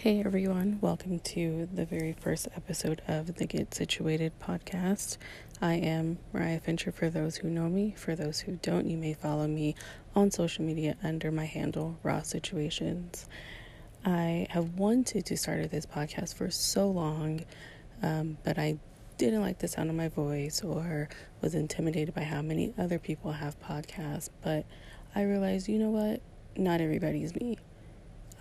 Hey everyone, welcome to the very first episode of the Get Situated podcast. I am Meryah Fincher for those who know me. For those who don't, you may follow me on social media under my handle, Rah Situations. I have wanted to start this podcast for so long, um, but I didn't like the sound of my voice or was intimidated by how many other people have podcasts. But I realized, you know what? Not everybody's me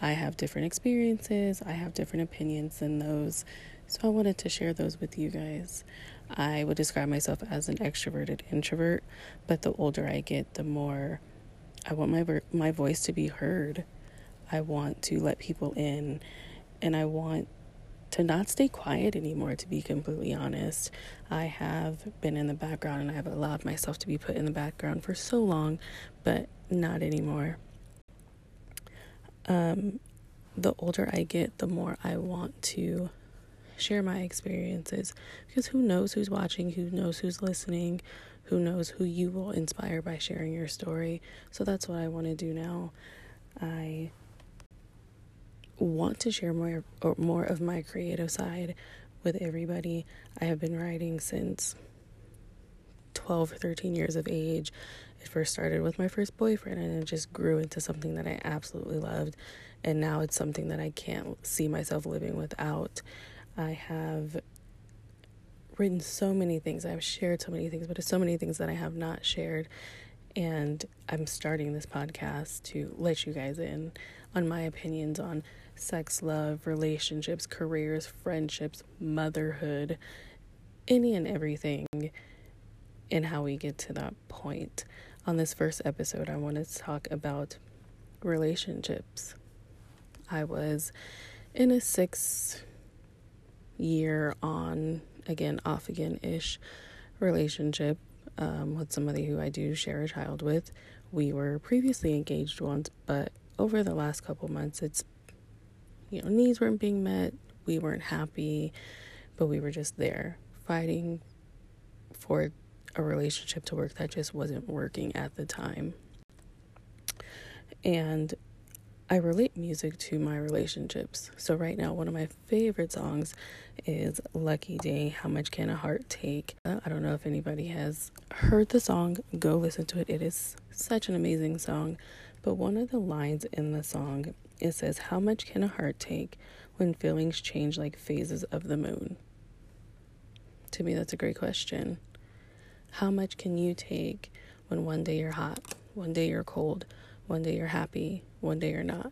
I have different experiences, I have different opinions than those. So I wanted to share those with you guys. I would describe myself as an extroverted introvert, but the older I get, the more I want my my voice to be heard. I want to let people in and I want to not stay quiet anymore to be completely honest. I have been in the background and I have allowed myself to be put in the background for so long, but not anymore um, the older I get, the more I want to share my experiences because who knows who's watching, who knows who's listening, who knows who you will inspire by sharing your story. So that's what I want to do now. I want to share more or more of my creative side with everybody. I have been writing since 12 or 13 years of age. It first started with my first boyfriend and it just grew into something that I absolutely loved. And now it's something that I can't see myself living without. I have written so many things, I've shared so many things, but there's so many things that I have not shared. And I'm starting this podcast to let you guys in on my opinions on sex, love, relationships, careers, friendships, motherhood, any and everything and how we get to that point. On this first episode, I want to talk about relationships. I was in a six year on, again, off again ish relationship um, with somebody who I do share a child with. We were previously engaged once, but over the last couple months, it's, you know, needs weren't being met. We weren't happy, but we were just there fighting for a relationship to work that just wasn't working at the time. And I relate music to my relationships. So, right now, one of my favorite songs is Lucky Daye How Much Can a Heart Take? I don't know if anybody has heard the song, go listen to it. It is such an amazing song. But one of the lines in the song it says, How much can a heart take when feelings change like phases of the moon? To me, that's a great question. How much can you take when one day you're hot, one day you're cold, one day you're happy, one day you're not?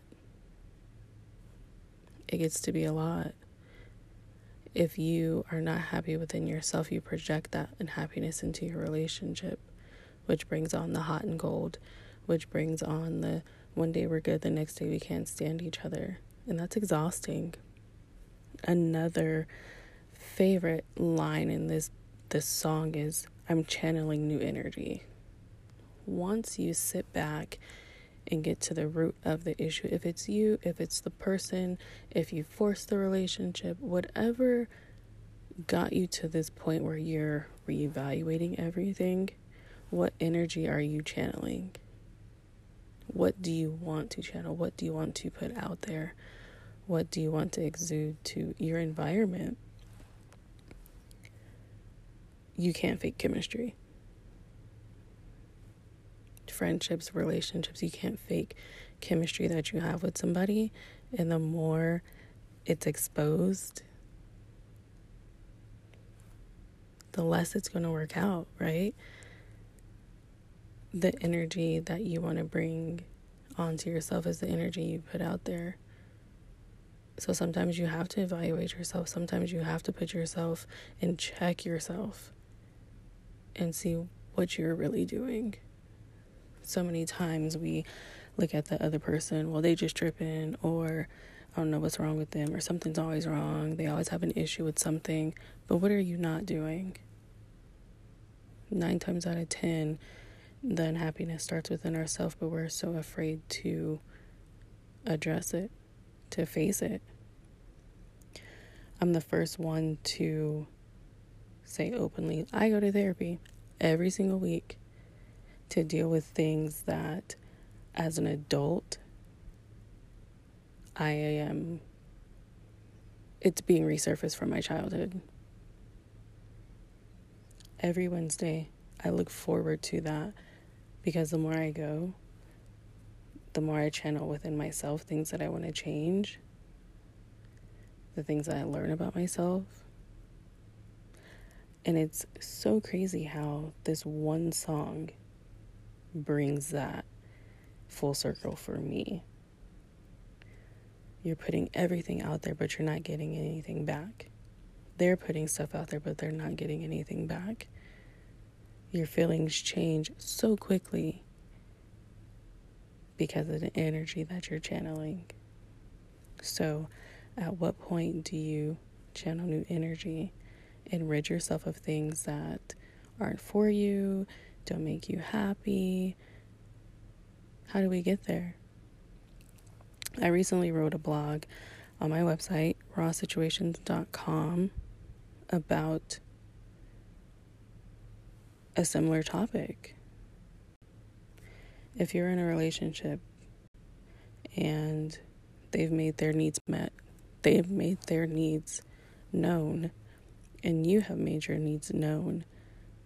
It gets to be a lot. If you are not happy within yourself, you project that unhappiness into your relationship, which brings on the hot and cold, which brings on the one day we're good, the next day we can't stand each other. And that's exhausting. Another favorite line in this this song is I'm channeling new energy. Once you sit back and get to the root of the issue, if it's you, if it's the person, if you force the relationship, whatever got you to this point where you're reevaluating everything, what energy are you channeling? What do you want to channel? What do you want to put out there? What do you want to exude to your environment? You can't fake chemistry. Friendships, relationships, you can't fake chemistry that you have with somebody. And the more it's exposed, the less it's going to work out, right? The energy that you want to bring onto yourself is the energy you put out there. So sometimes you have to evaluate yourself. Sometimes you have to put yourself and check yourself and see what you're really doing. So many times we look at the other person, well, they just tripping, or I don't know what's wrong with them, or something's always wrong. They always have an issue with something. But what are you not doing? Nine times out of ten, the unhappiness starts within ourselves, but we're so afraid to address it, to face it. I'm the first one to say openly, I go to therapy every single week to deal with things that, as an adult, I am it's being resurfaced from my childhood. Every Wednesday, I look forward to that because the more I go, the more I channel within myself things that I want to change, the things that I learn about myself. And it's so crazy how this one song brings that full circle for me. You're putting everything out there, but you're not getting anything back. They're putting stuff out there, but they're not getting anything back. Your feelings change so quickly because of the energy that you're channeling. So, at what point do you channel new energy and rid yourself of things that aren't for you, don't make you happy? How do we get there? I recently wrote a blog on my website, rahsituations.com, about a similar topic. If you're in a relationship and they've made their needs met, they've made their needs known, and you have made your needs known,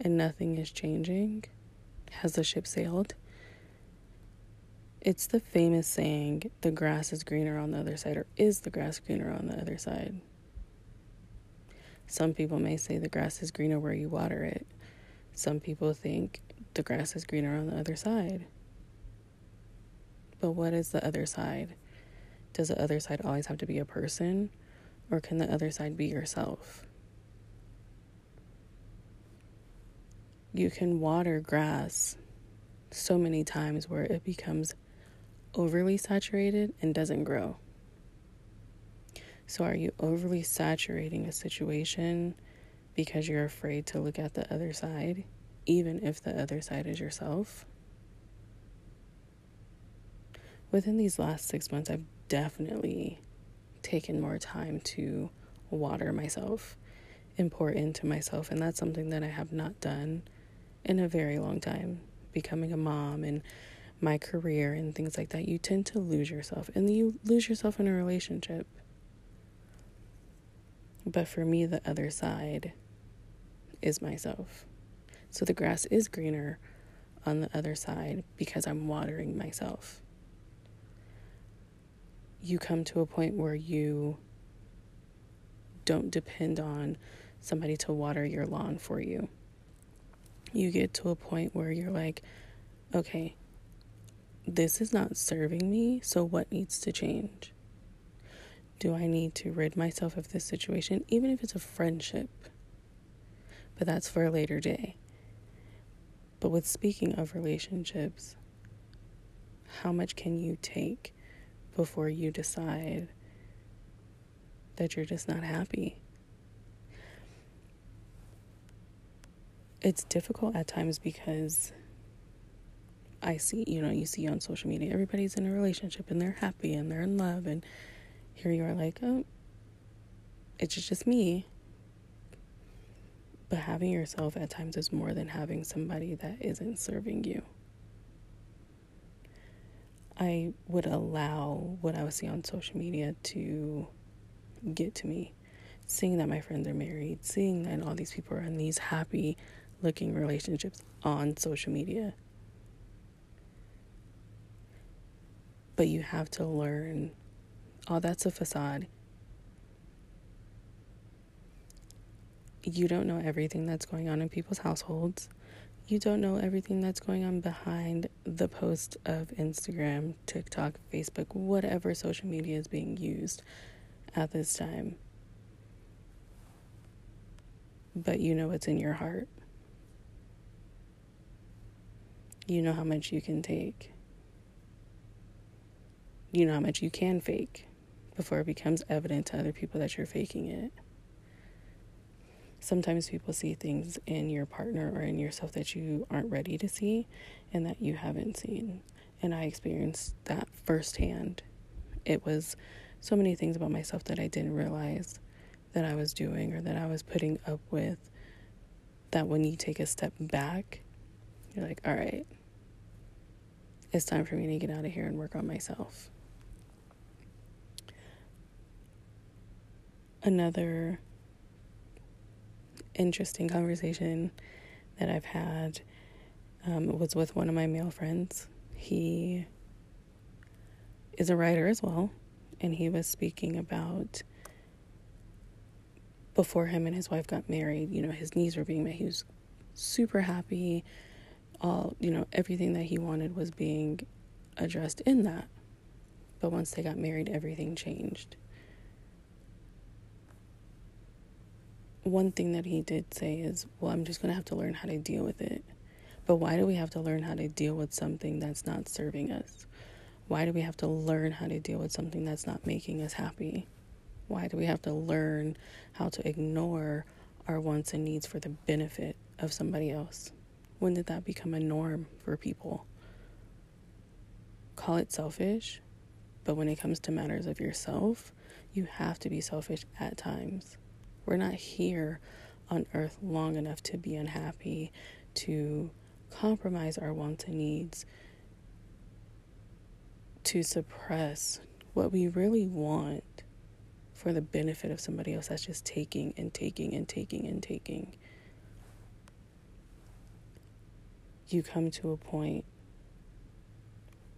and nothing is changing, has the ship sailed? It's the famous saying, the grass is greener on the other side, or is the grass greener on the other side? Some people may say the grass is greener where you water it. Some people think the grass is greener on the other side. But what is the other side? Does the other side always have to be a person, or can the other side be yourself? You can water grass so many times where it becomes overly saturated and doesn't grow. So, are you overly saturating a situation because you're afraid to look at the other side, even if the other side is yourself? Within these last six months, I've definitely taken more time to water myself and pour into myself, and that's something that I have not done in a very long time. Becoming a mom and my career and things like that, you tend to lose yourself and you lose yourself in a relationship. But for me, the other side is myself. So the grass is greener on the other side because I'm watering myself. You come to a point where you don't depend on somebody to water your lawn for you. You get to a point where you're like, okay, this is not serving me, so what needs to change? Do I need to rid myself of this situation, even if it's a friendship? But that's for a later day. But with speaking of relationships, how much can you take before you decide that you're just not happy? It's difficult at times because I see, you know, you see on social media, everybody's in a relationship and they're happy and they're in love. And here you are like, oh, it's just me. But having yourself at times is more than having somebody that isn't serving you. I would allow what I would see on social media to get to me. Seeing that my friends are married, seeing that all these people are in these happy looking relationships on social media But you have to learn oh, that's a facade. You don't know everything that's going on in people's households. You don't know everything that's going on behind the post of Instagram, TikTok, Facebook, whatever social media is being used at this time. But you know what's in your heart. You know how much you can take you know how much you can fake before it becomes evident to other people that you're faking it. Sometimes people see things in your partner or in yourself that you aren't ready to see and that you haven't seen. And I experienced that firsthand. It was so many things about myself that I didn't realize that I was doing or that I was putting up with. That when you take a step back, you're like, all right, it's time for me to get out of here and work on myself. another interesting conversation that I've had um, was with one of my male friends. He is a writer as well, and he was speaking about before him and his wife got married, you know, his needs were being met. He was super happy. All, you know, everything that he wanted was being addressed in that. But once they got married, everything changed. One thing that he did say is, well, I'm just going to have to learn how to deal with it. But why do we have to learn how to deal with something that's not serving us? Why do we have to learn how to deal with something that's not making us happy? Why do we have to learn how to ignore our wants and needs for the benefit of somebody else? When did that become a norm for people? Call it selfish, but when it comes to matters of yourself, you have to be selfish at times. We're not here on earth long enough to be unhappy, to compromise our wants and needs, to suppress what we really want for the benefit of somebody else that's just taking and taking and taking and taking. You come to a point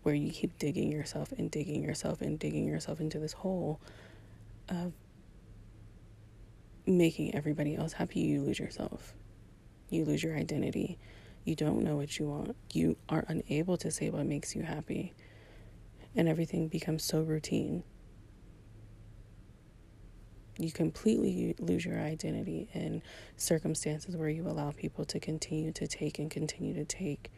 where you keep digging yourself and digging yourself and digging yourself into this hole of making everybody else happy. You lose yourself, you lose your identity. You don't know what you want. You are unable to say what makes you happy. And everything becomes so routine you completely lose your identity in circumstances where you allow people to continue to take and continue to take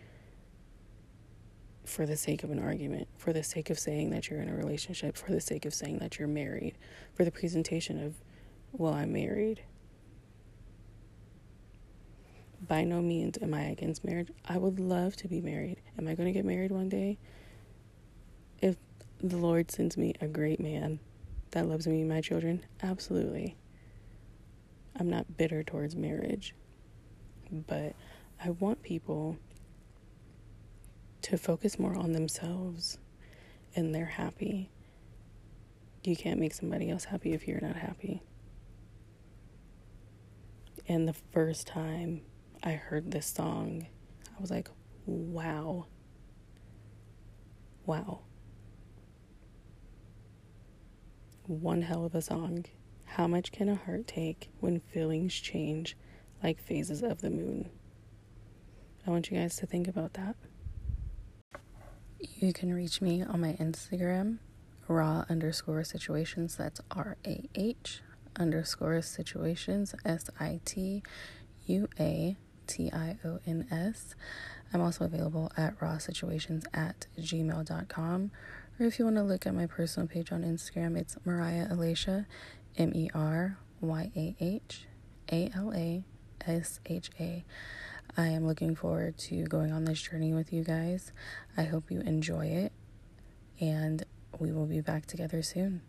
for the sake of an argument, for the sake of saying that you're in a relationship, for the sake of saying that you're married, for the presentation of, well, I'm married. By no means am I against marriage. I would love to be married. Am I going to get married one day? If the Lord sends me a great man that loves me and my children? Absolutely. I'm not bitter towards marriage, but I want people to focus more on themselves and they're happy. You can't make somebody else happy if you're not happy. And the first time I heard this song, I was like, wow. Wow. One hell of a song. How much can a heart take when feelings change like phases of the moon? I want you guys to think about that. You can reach me on my Instagram, rah underscore situations. That's R A H underscore situations, S I T U A T I O N S. I'm also available at rahsituations at gmail.com. Or if you want to look at my personal page on Instagram, it's Meryah Alasha, M E R Y A H A L A S H A. I am looking forward to going on this journey with you guys. I hope you enjoy it, and we will be back together soon.